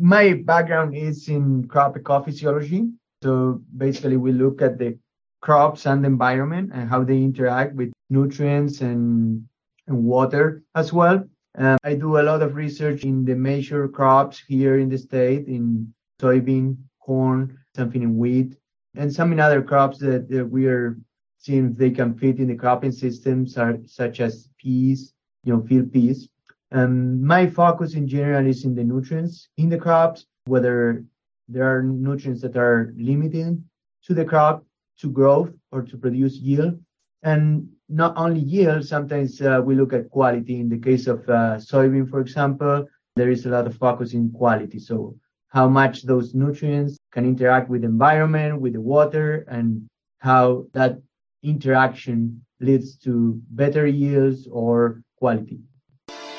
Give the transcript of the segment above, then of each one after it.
my background is in crop ecophysiology. So basically, we look at the crops and the environment and how they interact with nutrients and, and water as well. Um, I do a lot of research in the major crops here in the state, in soybean, corn, something in wheat, and some in other crops that, that we are seeing if they can fit in the cropping systems, are, such as peas, you know, field peas. Um, my focus in general is in the nutrients in the crops, whether there are nutrients that are limiting to the crop to growth or to produce yield. And not only yield, sometimes uh, we look at quality. In the case of uh, soybean, for example, there is a lot of focus in quality. So how much those nutrients can interact with the environment, with the water, and how that interaction leads to better yields or quality.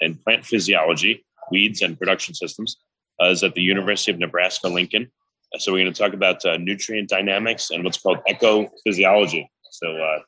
in plant physiology, weeds, and production systems. Uh, is at the University of Nebraska Lincoln. Uh, so we're going to talk about uh, nutrient dynamics and what's called ecophysiology. So uh,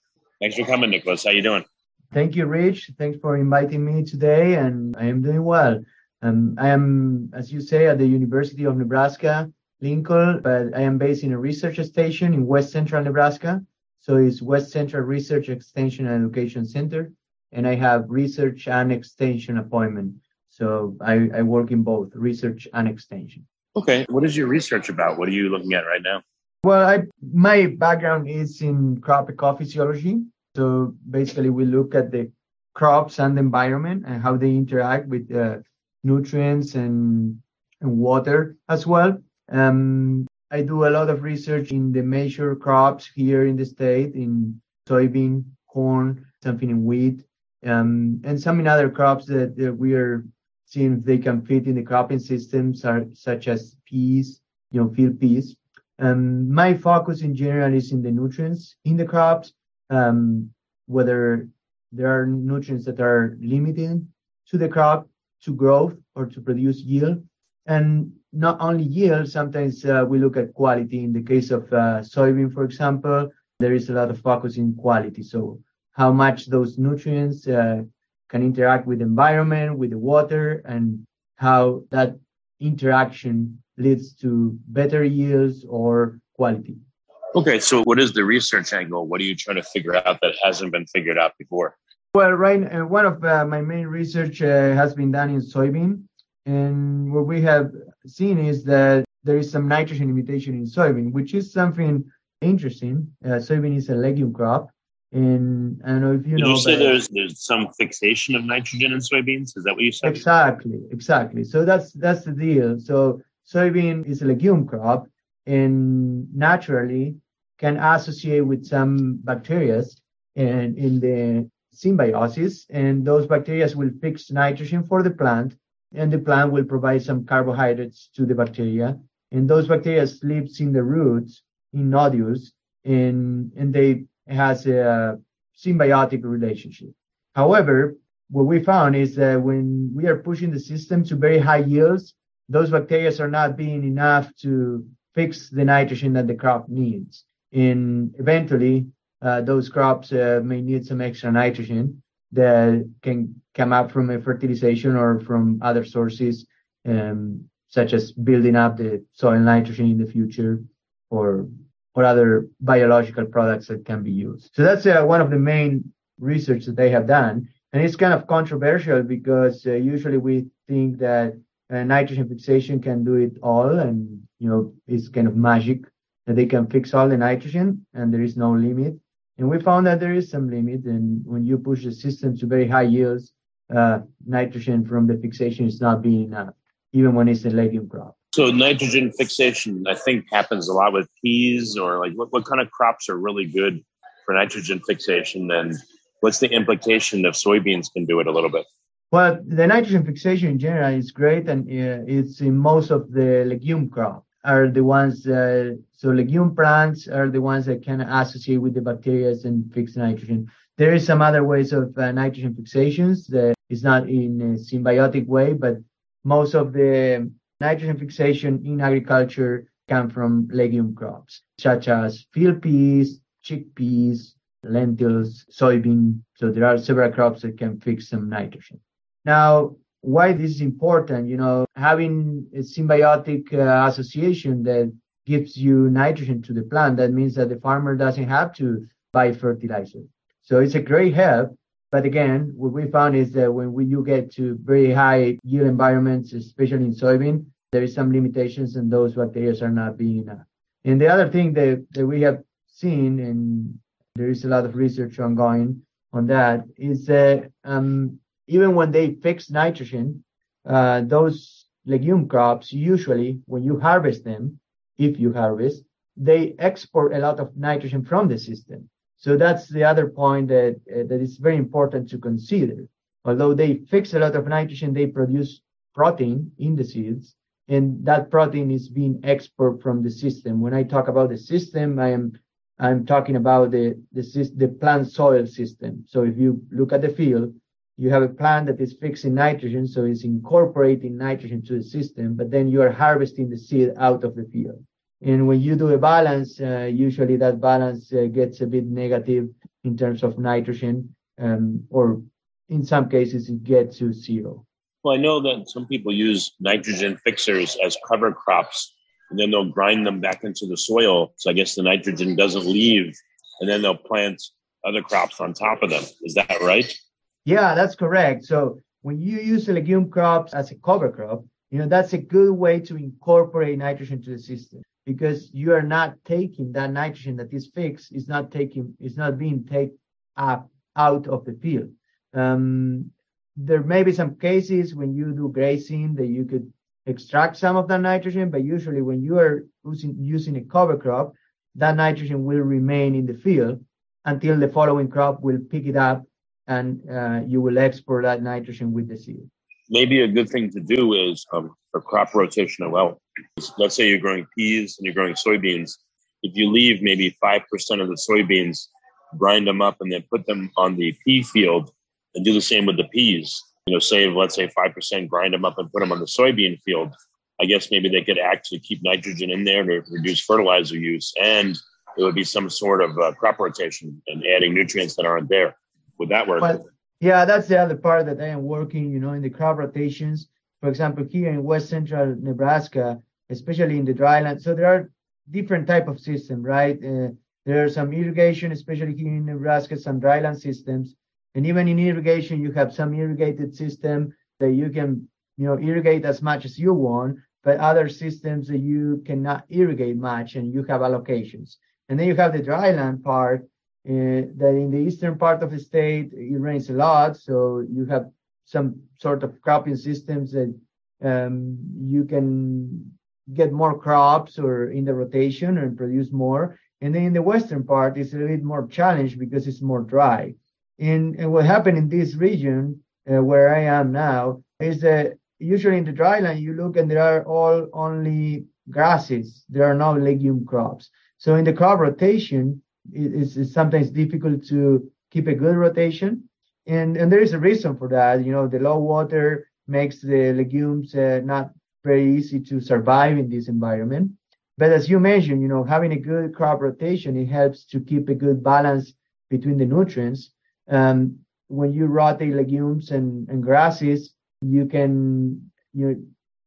thanks for coming, Nicholas. How you doing? Thank you, Rich. Thanks for inviting me today, and I am doing well. Um, I am, as you say, at the University of Nebraska Lincoln, but I am based in a research station in West Central Nebraska. So it's West Central Research Extension and Education Center and I have research and extension appointment. So I, I work in both research and extension. Okay. What is your research about? What are you looking at right now? Well, I, my background is in crop ecophysiology. So basically, we look at the crops and the environment and how they interact with uh, nutrients and, and water as well. Um, I do a lot of research in the major crops here in the state in soybean, corn, something in wheat, um, and some in other crops that, that we are seeing if they can fit in the cropping systems are such as peas, you know, field peas. Um, my focus in general is in the nutrients in the crops, um, whether there are nutrients that are limiting to the crop to growth or to produce yield. And not only yield, sometimes uh, we look at quality. In the case of uh, soybean, for example, there is a lot of focus in quality. So how much those nutrients uh, can interact with the environment, with the water, and how that interaction leads to better yields or quality. Okay, so what is the research angle? What are you trying to figure out that hasn't been figured out before? Well, right, uh, one of uh, my main research uh, has been done in soybean, and what we have seen is that there is some nitrogen limitation in soybean, which is something interesting. Uh, soybean is a legume crop, and I don't know if you Did know. you say there's there's some fixation of nitrogen in soybeans? Is that what you said? Exactly, exactly. So that's that's the deal. So soybean is a legume crop, and naturally can associate with some bacteria and in the symbiosis, and those bacteria will fix nitrogen for the plant, and the plant will provide some carbohydrates to the bacteria, and those bacteria lives in the roots in nodules, and and they has a symbiotic relationship. However, what we found is that when we are pushing the system to very high yields, those bacteria are not being enough to fix the nitrogen that the crop needs. And eventually, uh, those crops uh, may need some extra nitrogen that can come up from a fertilization or from other sources, um, such as building up the soil nitrogen in the future or or other biological products that can be used. So that's uh, one of the main research that they have done. And it's kind of controversial because uh, usually we think that uh, nitrogen fixation can do it all and, you know, it's kind of magic that they can fix all the nitrogen and there is no limit. And we found that there is some limit. And when you push the system to very high yields, uh, nitrogen from the fixation is not being enough, even when it's a legume crop. So nitrogen fixation, I think, happens a lot with peas or like what, what kind of crops are really good for nitrogen fixation and what's the implication if soybeans can do it a little bit? Well, the nitrogen fixation in general is great, and uh, it's in most of the legume crop are the ones. Uh, so legume plants are the ones that can associate with the bacteria and fix nitrogen. There is some other ways of uh, nitrogen fixations that is not in a symbiotic way, but most of the nitrogen fixation in agriculture come from legume crops, such as field peas, chickpeas, lentils, soybean. So there are several crops that can fix some nitrogen. Now, why this is important, you know, having a symbiotic uh, association that gives you nitrogen to the plant, that means that the farmer doesn't have to buy fertilizer. So it's a great help. But again, what we found is that when we, you get to very high yield environments, especially in soybean, there is some limitations and those bacteria are not being enough. And the other thing that, that we have seen, and there is a lot of research ongoing on that, is that um, even when they fix nitrogen, uh, those legume crops usually, when you harvest them, if you harvest, they export a lot of nitrogen from the system. So that's the other point that uh, that is very important to consider. Although they fix a lot of nitrogen, they produce protein in the seeds, and that protein is being exported from the system. When I talk about the system, I am I'm talking about the the, the plant soil system. So if you look at the field, you have a plant that is fixing nitrogen, so it's incorporating nitrogen to the system, but then you are harvesting the seed out of the field. And when you do a balance, uh, usually that balance uh, gets a bit negative in terms of nitrogen, um, or in some cases it gets to zero. Well, I know that some people use nitrogen fixers as cover crops, and then they'll grind them back into the soil. So I guess the nitrogen doesn't leave, and then they'll plant other crops on top of them. Is that right? Yeah, that's correct. So when you use legume crops as a cover crop, you know, that's a good way to incorporate nitrogen to the system because you are not taking that nitrogen that is fixed, is not taking, is not being taken up out of the field. Um, there may be some cases when you do grazing that you could extract some of that nitrogen, but usually when you are using, using a cover crop, that nitrogen will remain in the field until the following crop will pick it up and uh, you will export that nitrogen with the seed. Maybe a good thing to do is um, a crop rotation well. Let's say you're growing peas and you're growing soybeans. If you leave maybe 5% of the soybeans, grind them up, and then put them on the pea field and do the same with the peas. You know, save, let's say, 5%, grind them up and put them on the soybean field. I guess maybe they could actually keep nitrogen in there to reduce fertilizer use. And it would be some sort of uh, crop rotation and adding nutrients that aren't there. Would that work? But, yeah, that's the other part that I am working, you know, in the crop rotations. For example, here in West Central Nebraska, especially in the dryland. So there are different type of system, right? Uh, there are some irrigation, especially here in Nebraska, some dryland systems. And even in irrigation, you have some irrigated system that you can, you know, irrigate as much as you want, but other systems that you cannot irrigate much and you have allocations. And then you have the dryland part that in the eastern part of the state it rains a lot, so you have some sort of cropping systems that um, you can get more crops or in the rotation and produce more. And then in the western part, it's a little bit more challenged because it's more dry. And, and what happened in this region uh, where I am now is that usually in the dryland you look and there are all only grasses. There are no legume crops. So in the crop rotation, it's, it's sometimes difficult to keep a good rotation. And, and there is a reason for that. You know, the low water makes the legumes uh, not very easy to survive in this environment. But as you mentioned, you know, having a good crop rotation, it helps to keep a good balance between the nutrients. Um, when you rotate legumes and, and grasses, you can, you know,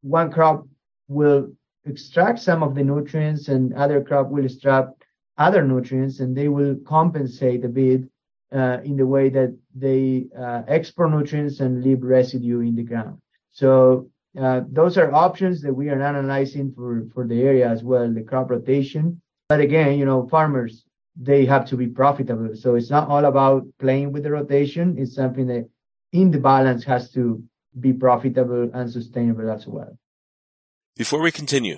one crop will extract some of the nutrients and other crop will extract other nutrients and they will compensate a bit uh, in the way that they uh, export nutrients and leave residue in the ground. So uh, those are options that we are analyzing for, for the area as well, the crop rotation. But again, you know, farmers, they have to be profitable. So it's not all about playing with the rotation. It's something that in the balance has to be profitable and sustainable as well. Before we continue,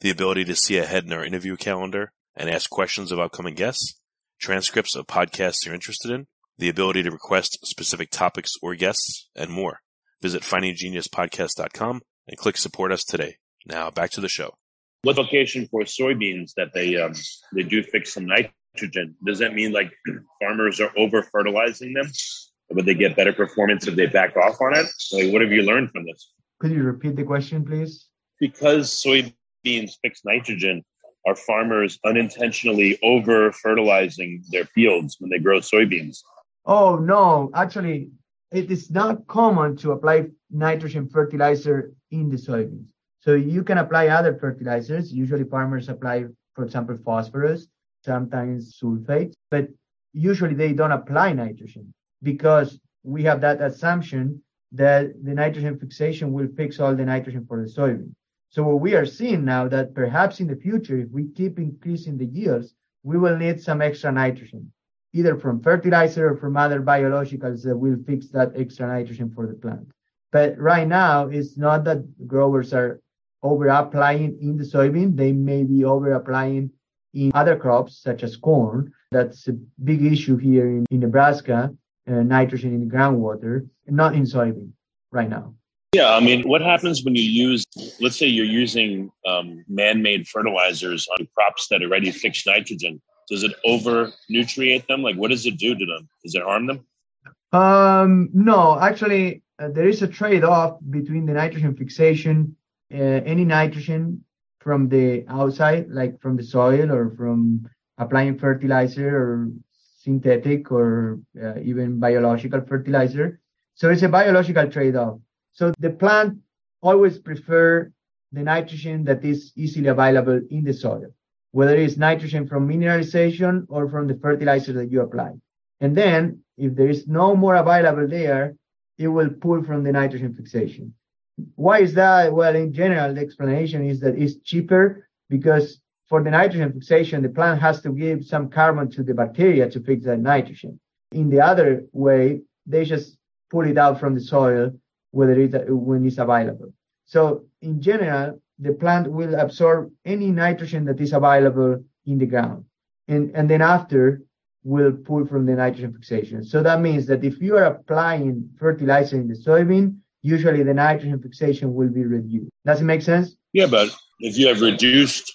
the ability to see ahead in our interview calendar and ask questions of upcoming guests, transcripts of podcasts you're interested in, the ability to request specific topics or guests, and more. Visit findinggeniuspodcast.com and click support us today. Now back to the show. What location for soybeans that they um, they do fix some nitrogen? Does that mean like farmers are over fertilizing them? Would they get better performance if they back off on it? Like, what have you learned from this? Could you repeat the question, please? Because soybeans fix nitrogen, are farmers unintentionally over fertilizing their fields when they grow soybeans? Oh, no. Actually, it is not common to apply nitrogen fertilizer in the soybeans. So you can apply other fertilizers. Usually farmers apply, for example, phosphorus, sometimes sulfate, but usually they don't apply nitrogen because we have that assumption that the nitrogen fixation will fix all the nitrogen for the soybean. So what we are seeing now that perhaps in the future, if we keep increasing the yields, we will need some extra nitrogen either from fertilizer or from other biologicals that will fix that extra nitrogen for the plant. But right now, it's not that growers are over applying in the soybean. They may be over applying in other crops, such as corn. That's a big issue here in, in Nebraska, uh, nitrogen in the groundwater, not in soybean right now. Yeah, I mean, what happens when you use, let's say you're using um, man made fertilizers on crops that already fix nitrogen? Does it over nutriate them? Like, what does it do to them? Does it harm them? Um, no, actually, uh, there is a trade-off between the nitrogen fixation, uh, any nitrogen from the outside, like from the soil or from applying fertilizer or synthetic or uh, even biological fertilizer. So it's a biological trade-off. So the plant always prefer the nitrogen that is easily available in the soil whether it's nitrogen from mineralization or from the fertilizer that you apply. And then if there is no more available there, it will pull from the nitrogen fixation. Why is that? Well, in general, the explanation is that it's cheaper because for the nitrogen fixation, the plant has to give some carbon to the bacteria to fix that nitrogen. In the other way, they just pull it out from the soil whether it's, when it's available. So in general, the plant will absorb any nitrogen that is available in the ground. And, and then after will pull from the nitrogen fixation. So that means that if you are applying fertilizer in the soybean, usually the nitrogen fixation will be reduced. Does it make sense? Yeah, but if you have reduced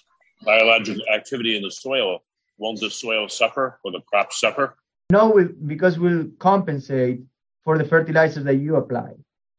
biological activity in the soil, won't the soil suffer or the crop suffer? No, because we'll compensate for the fertilizer that you apply.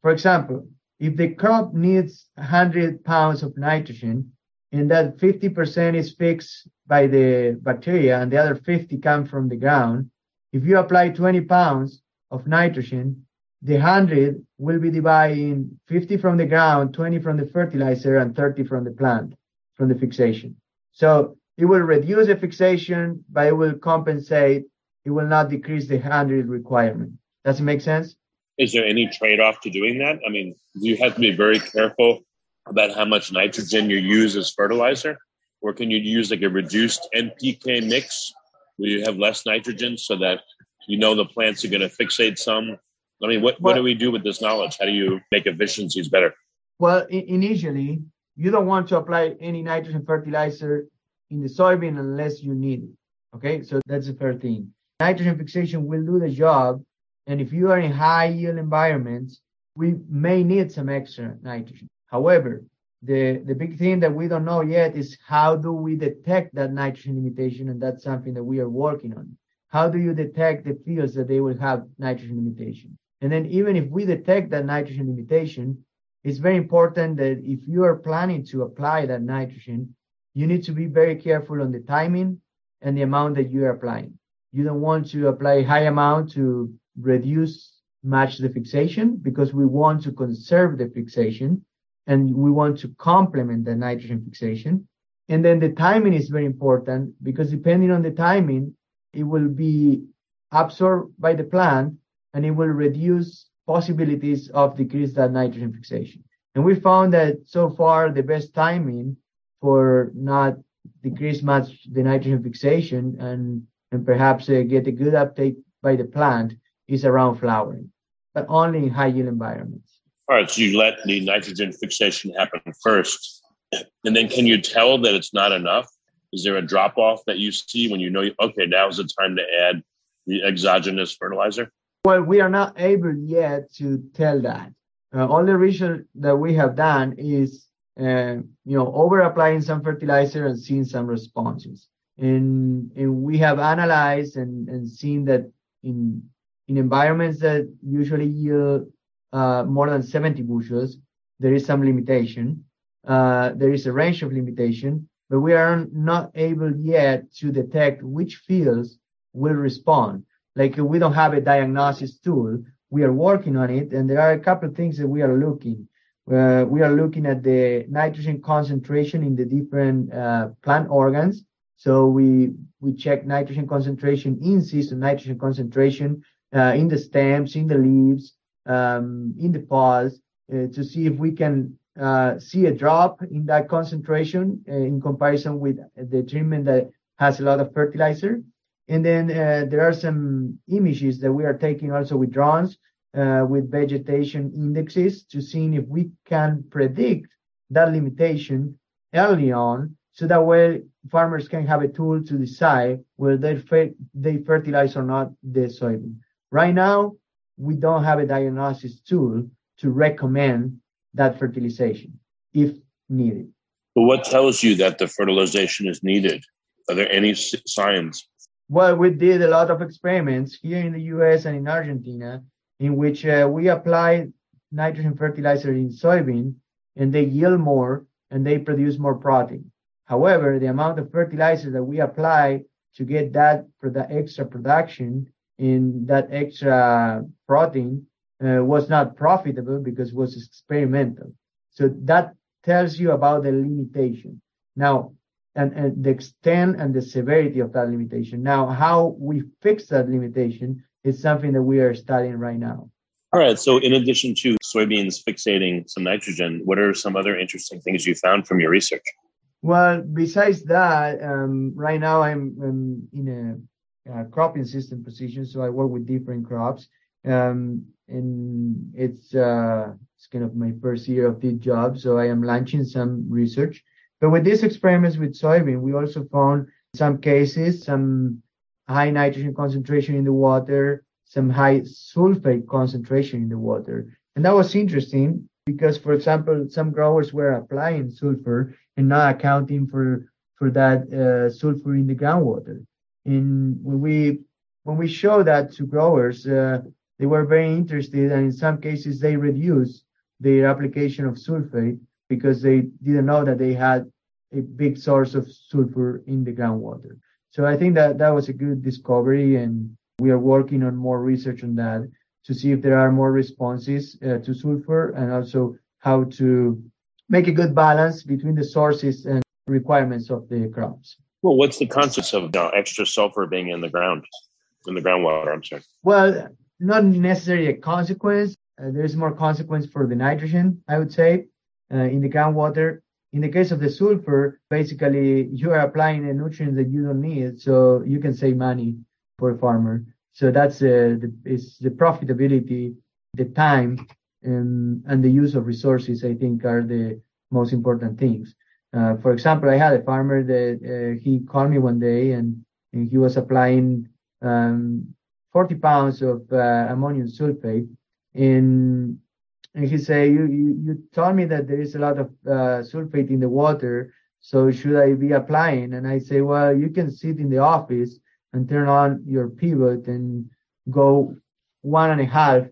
For example, if the crop needs 100 pounds of nitrogen and that 50% is fixed by the bacteria and the other 50 come from the ground, if you apply 20 pounds of nitrogen, the 100 will be divided in 50 from the ground, 20 from the fertilizer, and 30 from the plant, from the fixation. So it will reduce the fixation, but it will compensate. It will not decrease the 100 requirement. Does it make sense? Is there any trade off to doing that? I mean, do you have to be very careful about how much nitrogen you use as fertilizer? Or can you use like a reduced NPK mix where you have less nitrogen so that you know the plants are going to fixate some? I mean, what, what do we do with this knowledge? How do you make efficiencies better? Well, initially, you don't want to apply any nitrogen fertilizer in the soybean unless you need it. Okay, so that's the first thing. Nitrogen fixation will do the job and if you are in high yield environments, we may need some extra nitrogen. However, the, the big thing that we don't know yet is how do we detect that nitrogen limitation? And that's something that we are working on. How do you detect the fields that they will have nitrogen limitation? And then even if we detect that nitrogen limitation, it's very important that if you are planning to apply that nitrogen, you need to be very careful on the timing and the amount that you are applying. You don't want to apply high amount to reduce match the fixation because we want to conserve the fixation and we want to complement the nitrogen fixation. And then the timing is very important because depending on the timing, it will be absorbed by the plant and it will reduce possibilities of decrease that nitrogen fixation. And we found that so far the best timing for not decrease much the nitrogen fixation and, and perhaps uh, get a good uptake by the plant is around flowering, but only in high yield environments. All right, so you let the nitrogen fixation happen first. And then can you tell that it's not enough? Is there a drop off that you see when you know, okay, now's the time to add the exogenous fertilizer? Well, we are not able yet to tell that. Uh, all the research that we have done is, uh, you know, over applying some fertilizer and seeing some responses. And, and we have analyzed and, and seen that in in environments that usually yield uh, more than 70 bushels, there is some limitation. Uh, there is a range of limitation, but we are not able yet to detect which fields will respond. Like we don't have a diagnosis tool. We are working on it, and there are a couple of things that we are looking. Uh, we are looking at the nitrogen concentration in the different uh, plant organs. So we we check nitrogen concentration in season, nitrogen concentration uh, in the stems, in the leaves, um, in the pods, uh, to see if we can uh, see a drop in that concentration in comparison with the treatment that has a lot of fertilizer. And then there are some images that we are taking also with drones with vegetation indexes to see if we can predict that limitation early on so that way farmers can have a tool to decide whether they fertilize or not the soybean. Right now, we don't have a diagnosis tool to recommend that fertilization if needed. But what tells you that the fertilization is needed? Are there any signs? Well, we did a lot of experiments here in the US and in Argentina in which uh, we applied nitrogen fertilizer in soybean and they yield more and they produce more protein. However, the amount of fertilizer that we apply to get that for the extra production in that extra protein uh, was not profitable because it was experimental. So that tells you about the limitation. Now, and, and, the extent and the severity of that limitation. Now, how we fix that limitation is something that we are studying right now. All right. So, in addition to soybeans fixating some nitrogen, what are some other interesting things you found from your research? Well, besides that, um, right now I'm, I'm in a uh, cropping system position. So I work with different crops. Um, and it's, uh, it's kind of my first year of this job. So I am launching some research. But with these experiments with soybean, we also found some cases, some high nitrogen concentration in the water, some high sulfate concentration in the water. And that was interesting because, for example, some growers were applying sulfur and not accounting for, for that uh, sulfur in the groundwater. And when we when we show that to growers, uh, they were very interested, and in some cases they reduced their application of sulfate because they didn't know that they had a big source of sulfur in the groundwater. So I think that that was a good discovery, and we are working on more research on that to see if there are more responses uh, to sulfur and also how to make a good balance between the sources and requirements of the crops. Well, what's the concept of extra sulfur being in the ground, in the groundwater? I'm sorry. Well, not necessarily a consequence. Uh, there's more consequence for the nitrogen, I would say, uh, in the groundwater. In the case of the sulfur, basically you are applying a nutrient that you don't need, so you can save money for a farmer. So that's uh, the, the profitability, the time, and, and the use of resources. I think are the most important things. Uh, for example, I had a farmer that uh, he called me one day and, and he was applying um, 40 pounds of uh, ammonium sulfate. And, and he said, you, you, you told me that there is a lot of uh, sulfate in the water. So should I be applying? And I say, well, you can sit in the office and turn on your pivot and go one and a half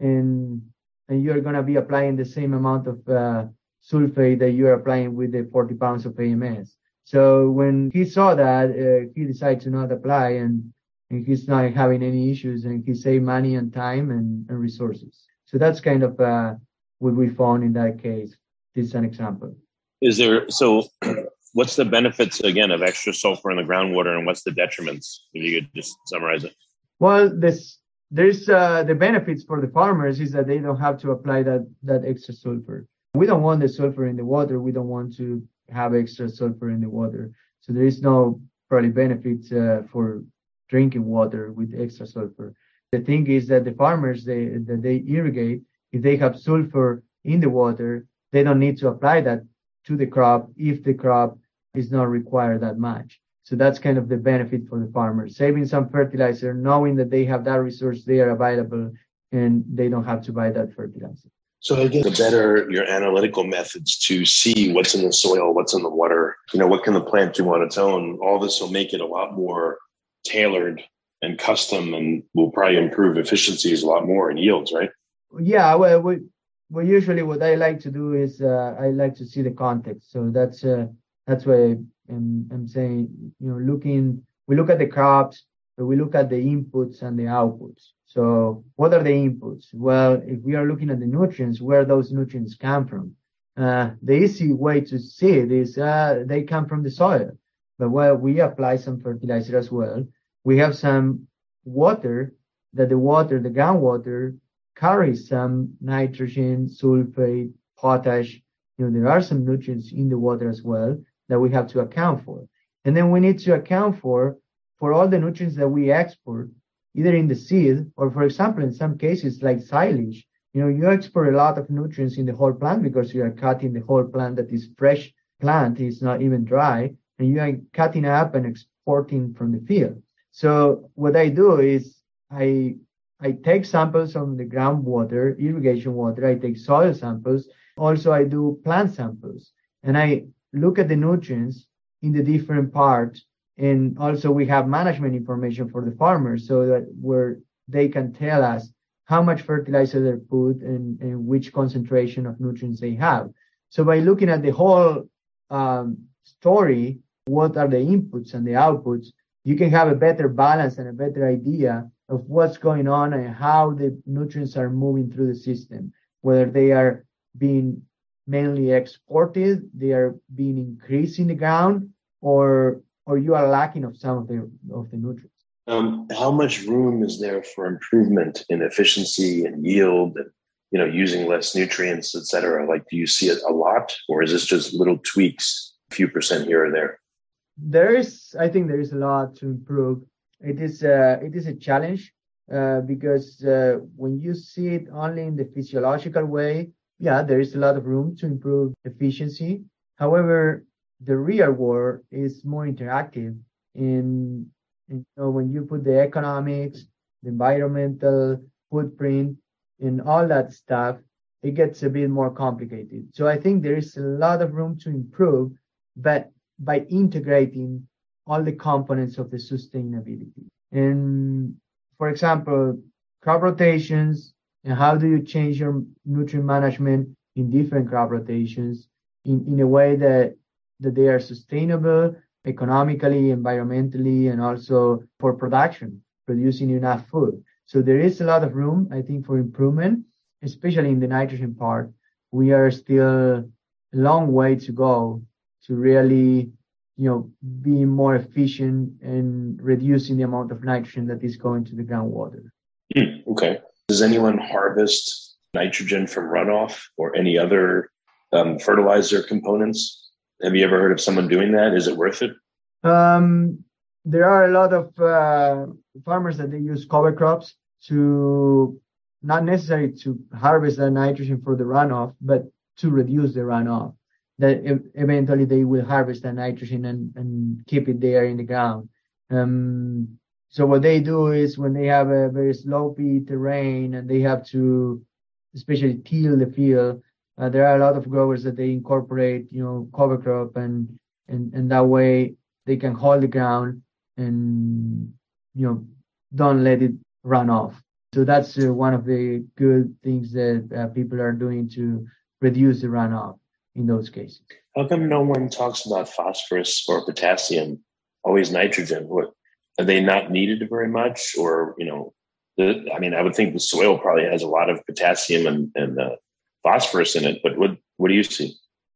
and, and you're going to be applying the same amount of uh, sulfate that you're applying with the 40 pounds of AMS. So when he saw that, uh, he decided to not apply and and he's not having any issues and he saved money and time and, and resources. So that's kind of uh, what we found in that case. This is an example. Is there so? What's the benefits again of extra sulfur in the groundwater, and what's the detriments? If you could just summarize it. Well, this there's uh, the benefits for the farmers is that they don't have to apply that that extra sulfur. We don't want the sulfur in the water. We don't want to have extra sulfur in the water. So there is no probably benefit uh, for drinking water with extra sulfur. The thing is that the farmers they that they irrigate, if they have sulfur in the water, they don't need to apply that to the crop if the crop is not required that much. So that's kind of the benefit for the farmers, saving some fertilizer, knowing that they have that resource there available and they don't have to buy that fertilizer. So again, the better your analytical methods to see what's in the soil, what's in the water, you know, what can the plant do on its own, all this will make it a lot more tailored and custom and will probably improve efficiencies a lot more and yields, right? Yeah, well, we, well, usually what I like to do is uh, I like to see the context. So that's uh, that's why I'm, I'm saying, you know, looking, we look at the crops, but we look at the inputs and the outputs. So what are the inputs? Well, if we are looking at the nutrients, where those nutrients come from, uh, the easy way to see it is uh, they come from the soil. But while we apply some fertilizer as well, we have some water that the water, the groundwater, carries some nitrogen, sulfate, potash. You know, there are some nutrients in the water as well that we have to account for. And then we need to account for for all the nutrients that we export either in the seed or, for example, in some cases like silage, you know, you export a lot of nutrients in the whole plant because you are cutting the whole plant that is fresh plant, is not even dry, and you are cutting up and exporting from the field. So what I do is I I take samples from the groundwater, irrigation water, I take soil samples, also I do plant samples, and I look at the nutrients in the different parts and also we have management information for the farmers so that where they can tell us how much fertilizer they put and, and which concentration of nutrients they have. So by looking at the whole um, story, what are the inputs and the outputs, you can have a better balance and a better idea of what's going on and how the nutrients are moving through the system, whether they are being mainly exported, they are being increased in the ground, or or you are lacking of some of the of the nutrients. Um, how much room is there for improvement in efficiency and yield and you know using less nutrients et cetera? Like do you see it a lot or is this just little tweaks a few percent here or there? There is i think there is a lot to improve. It is uh, it is a challenge uh, because uh, when you see it only in the physiological way yeah there is a lot of room to improve efficiency. However the real world is more interactive in, in you know, when you put the economics, the environmental footprint, and all that stuff, it gets a bit more complicated. So I think there is a lot of room to improve, but by integrating all the components of the sustainability. And for example, crop rotations and how do you change your nutrient management in different crop rotations in, in a way that that they are sustainable economically, environmentally, and also for production, producing enough food. So there is a lot of room, I think, for improvement, especially in the nitrogen part. We are still a long way to go to really, you know, be more efficient and reducing the amount of nitrogen that is going to the groundwater. Mm, okay. Does anyone harvest nitrogen from runoff or any other um, fertilizer components? Have you ever heard of someone doing that? Is it worth it? Um, there are a lot of uh, farmers that they use cover crops to not necessarily to harvest the nitrogen for the runoff, but to reduce the runoff. That eventually they will harvest the nitrogen and, and keep it there in the ground. Um, so what they do is when they have a very slopy terrain and they have to, especially till the field, uh, there are a lot of growers that they incorporate, you know, cover crop and, and, and that way they can hold the ground and, you know, don't let it run off. So that's uh, one of the good things that uh, people are doing to reduce the runoff in those cases. How come no one talks about phosphorus or potassium? Always nitrogen. What are they not needed very much, or you know, the, I mean, I would think the soil probably has a lot of potassium and, and uh, phosphorus in it. But what what do you see?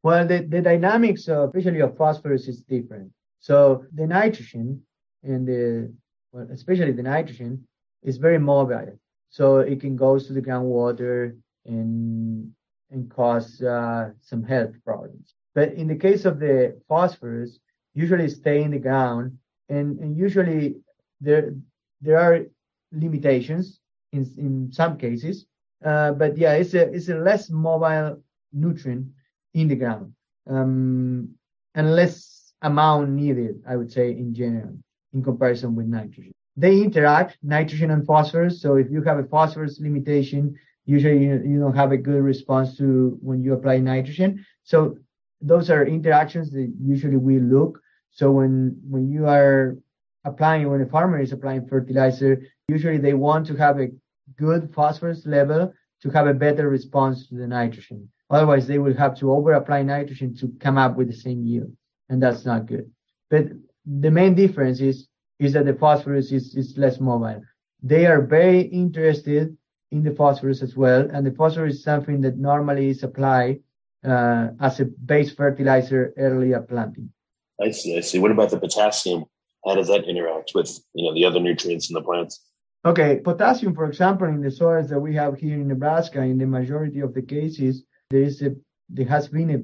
Well, the, the dynamics, of, especially of phosphorus, is different. So the nitrogen and the well, especially the nitrogen is very mobile. So it can go to the groundwater and and cause uh, some health problems. But in the case of the phosphorus, usually stay in the ground, and, and usually there there are limitations in in some cases. Uh, but yeah, it's a it's a less mobile nutrient in the ground, um, and less amount needed, I would say, in general, in comparison with nitrogen. They interact, nitrogen and phosphorus. So if you have a phosphorus limitation, usually you, you don't have a good response to when you apply nitrogen. So those are interactions that usually we look. So when when you are applying, when a farmer is applying fertilizer, usually they want to have a good phosphorus level to have a better response to the nitrogen. Otherwise, they will have to over apply nitrogen to come up with the same yield, and that's not good. But the main difference is is that the phosphorus is, is less mobile. They are very interested in the phosphorus as well, and the phosphorus is something that normally is applied uh, as a base fertilizer early planting. I see. I see. What about the potassium? How does that interact with you know the other nutrients in the plants? Okay, potassium, for example, in the soils that we have here in Nebraska, in the majority of the cases, there is a there has been a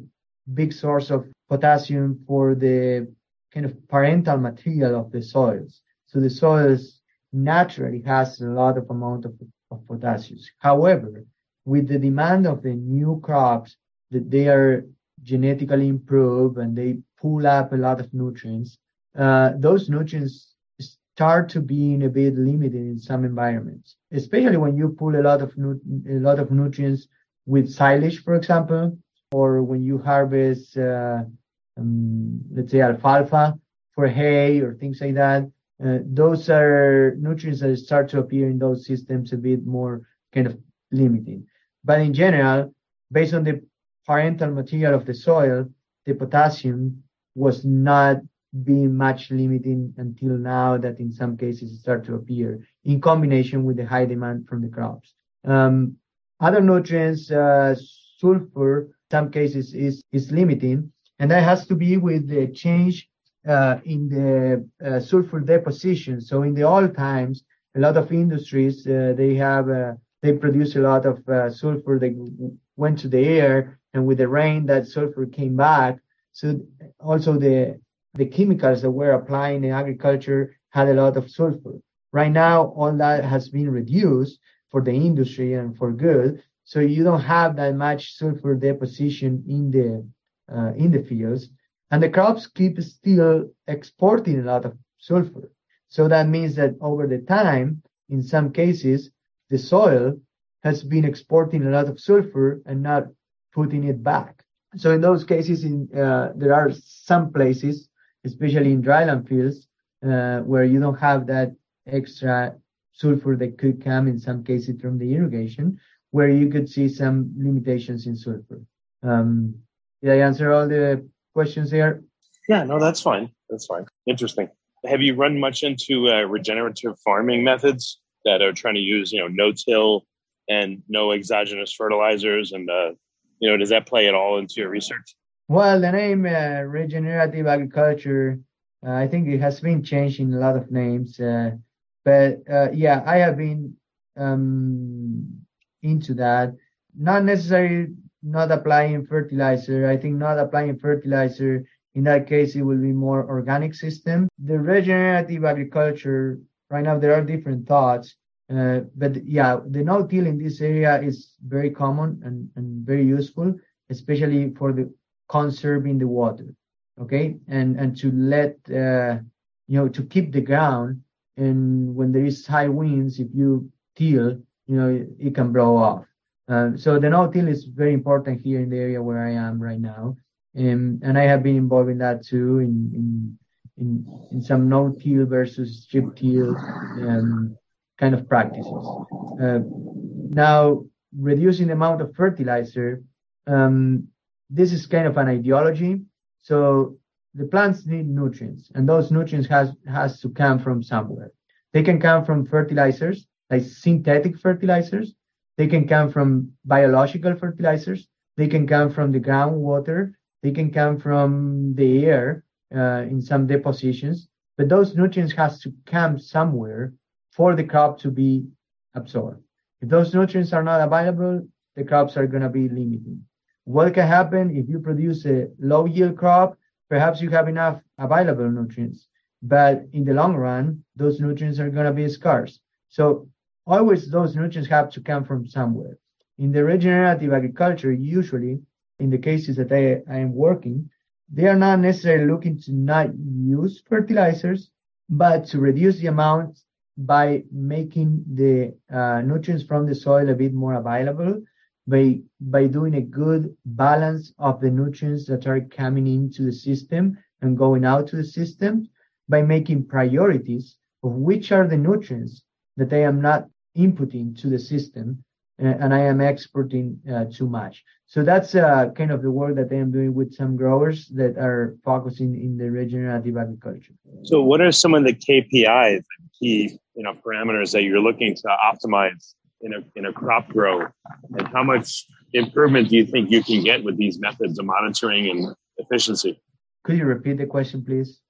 big source of potassium for the kind of parental material of the soils. So the soils naturally has a lot of amount of, of potassium. However, with the demand of the new crops that they are genetically improved and they pull up a lot of nutrients, uh, those nutrients start to be a bit limited in some environments, especially when you pull a lot of nu- a lot of nutrients with silage, for example, or when you harvest, uh, um, let's say alfalfa for hay or things like that. Uh, those are nutrients that start to appear in those systems a bit more kind of limiting. But in general, based on the parental material of the soil, the potassium was not being much limiting until now that in some cases start to appear in combination with the high demand from the crops. Um, other nutrients, uh, sulfur, some cases is, is limiting, and that has to be with the change uh, in the uh, sulfur deposition. So in the old times, a lot of industries, uh, they have, uh, they produce a lot of uh, sulfur that went to the air, and with the rain, that sulfur came back. So also the the chemicals that we're applying in agriculture had a lot of sulfur. Right now, all that has been reduced for the industry and for good. So you don't have that much sulfur deposition in the uh, in the fields, and the crops keep still exporting a lot of sulfur. So that means that over the time, in some cases, the soil has been exporting a lot of sulfur and not putting it back. So in those cases, in, uh, there are some places especially in dryland fields, uh, where you don't have that extra sulfur that could come in some cases from the irrigation, where you could see some limitations in sulfur. Um, did I answer all the questions there? Yeah, no, that's fine. That's fine. Interesting. Have you run much into uh, regenerative farming methods that are trying to use, you know, no-till and no exogenous fertilizers? And, uh, you know, does that play at all into your research? Well, the name uh, regenerative agriculture, uh, I think it has been changed in a lot of names. Uh, but uh, yeah, I have been um, into that. Not necessarily not applying fertilizer. I think not applying fertilizer in that case it will be more organic system. The regenerative agriculture right now there are different thoughts. Uh, but yeah, the no-till in this area is very common and, and very useful, especially for the conserving the water, okay, and and to let uh, you know to keep the ground, and when there is high winds, if you till, you know, it can blow off. Uh, so the no-till is very important here in the area where I am right now, and and I have been involved in that too in in in, in some no-till versus strip-till um, kind of practices. Uh, now, reducing the amount of fertilizer um, this is kind of an ideology. So the plants need nutrients, and those nutrients has has to come from somewhere. They can come from fertilizers, like synthetic fertilizers. They can come from biological fertilizers. They can come from the groundwater. They can come from the air uh, in some depositions. But those nutrients has to come somewhere for the crop to be absorbed. If those nutrients are not available, the crops are going to be limited. What can happen if you produce a low yield crop? Perhaps you have enough available nutrients, but in the long run, those nutrients are going to be scarce. So always those nutrients have to come from somewhere. In the regenerative agriculture, usually in the cases that I, I am working, they are not necessarily looking to not use fertilizers, but to reduce the amount by making the uh, nutrients from the soil a bit more available by by doing a good balance of the nutrients that are coming into the system and going out to the system by making priorities of which are the nutrients that I am not inputting to the system and I am exporting uh, too much. So that's uh, kind of the work that I am doing with some growers that are focusing in the regenerative agriculture. So, what are some of the KPIs, and key you know parameters that you're looking to optimize in a in a crop grow, and how much improvement do you think you can get with these methods of monitoring and efficiency? Could you repeat the question, please?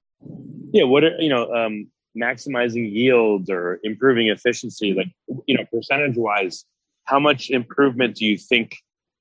Yeah, what are you know um, maximizing yields or improving efficiency, like you know percentage wise, how much improvement do you think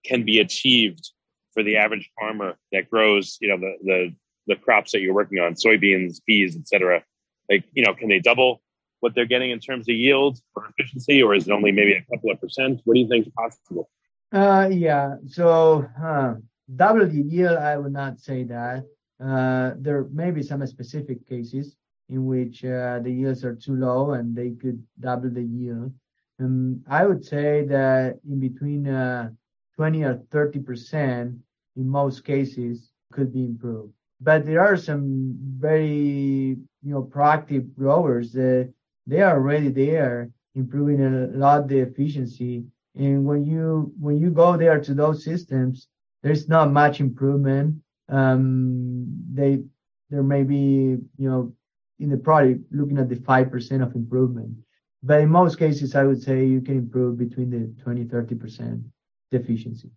can be achieved for the average farmer that grows you know the the the crops that you're working on, soybeans, peas, etc. Like you know, can they double what they're getting in terms of yields or efficiency, or is it only maybe a couple of percent? What do you think is possible? Uh, yeah. So uh, double the yield, I would not say that. Uh, there may be some specific cases in which uh, the yields are too low and they could double the yield. Um, I would say that in between uh, 20 or 30 percent in most cases could be improved. But there are some very you know proactive growers that they are already there improving a lot the efficiency. And when you when you go there to those systems, there's not much improvement. Um, they there may be you know in the product looking at the five percent of improvement, but in most cases, I would say you can improve between the 20 30 percent efficiency.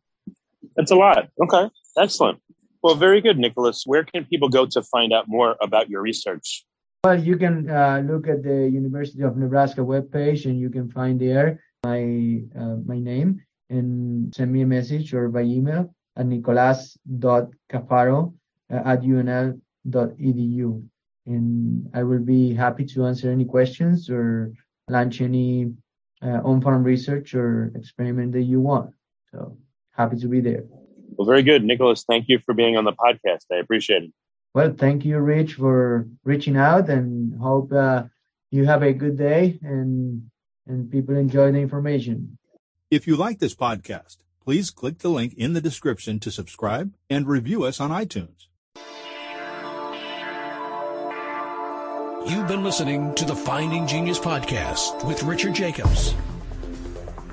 That's a lot. Okay, excellent. Well, very good, Nicolas. Where can people go to find out more about your research? Well, you can uh, look at the University of Nebraska webpage and you can find there my uh, my name and send me a message or by email at nicolas.cafaro uh, at unl.edu. And I will be happy to answer any questions or launch any uh, on-farm research or experiment that you want. So happy to be there. Well, very good. Nicolas, thank you for being on the podcast. I appreciate it. Well, thank you, Rich, for reaching out, and hope uh, you have a good day and and people enjoy the information. If you like this podcast, please click the link in the description to subscribe and review us on iTunes. You've been listening to the Finding Genius podcast with Richard Jacobs.